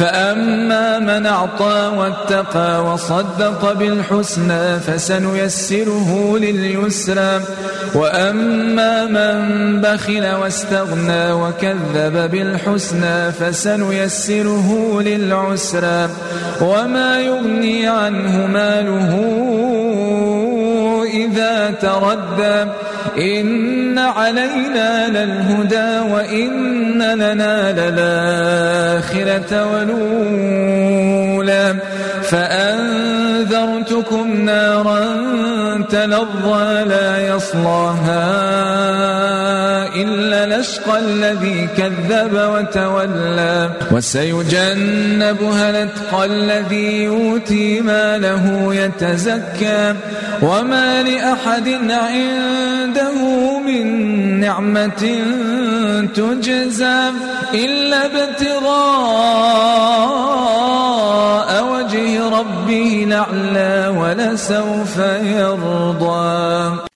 فأما من أعطى واتقى وصدق بالحسنى فسنيسره لليسرى وأما من بخل واستغنى وكذب بالحسنى فسنيسره للعسرى وما يغني عنه ماله إذا تردى إن علينا للهدى وإن لنا للآخرة ولولا فأنذرتكم نارا تلظى لا يصلاها إلا الأشقى الذي كذب وتولى. وسيجنبها الأتقى الذي يؤتي ماله يتزكى. وما لأحد عنده من نعمة تجزى إلا ابتغاء وجه ربه الأعلى ولسوف يرضى.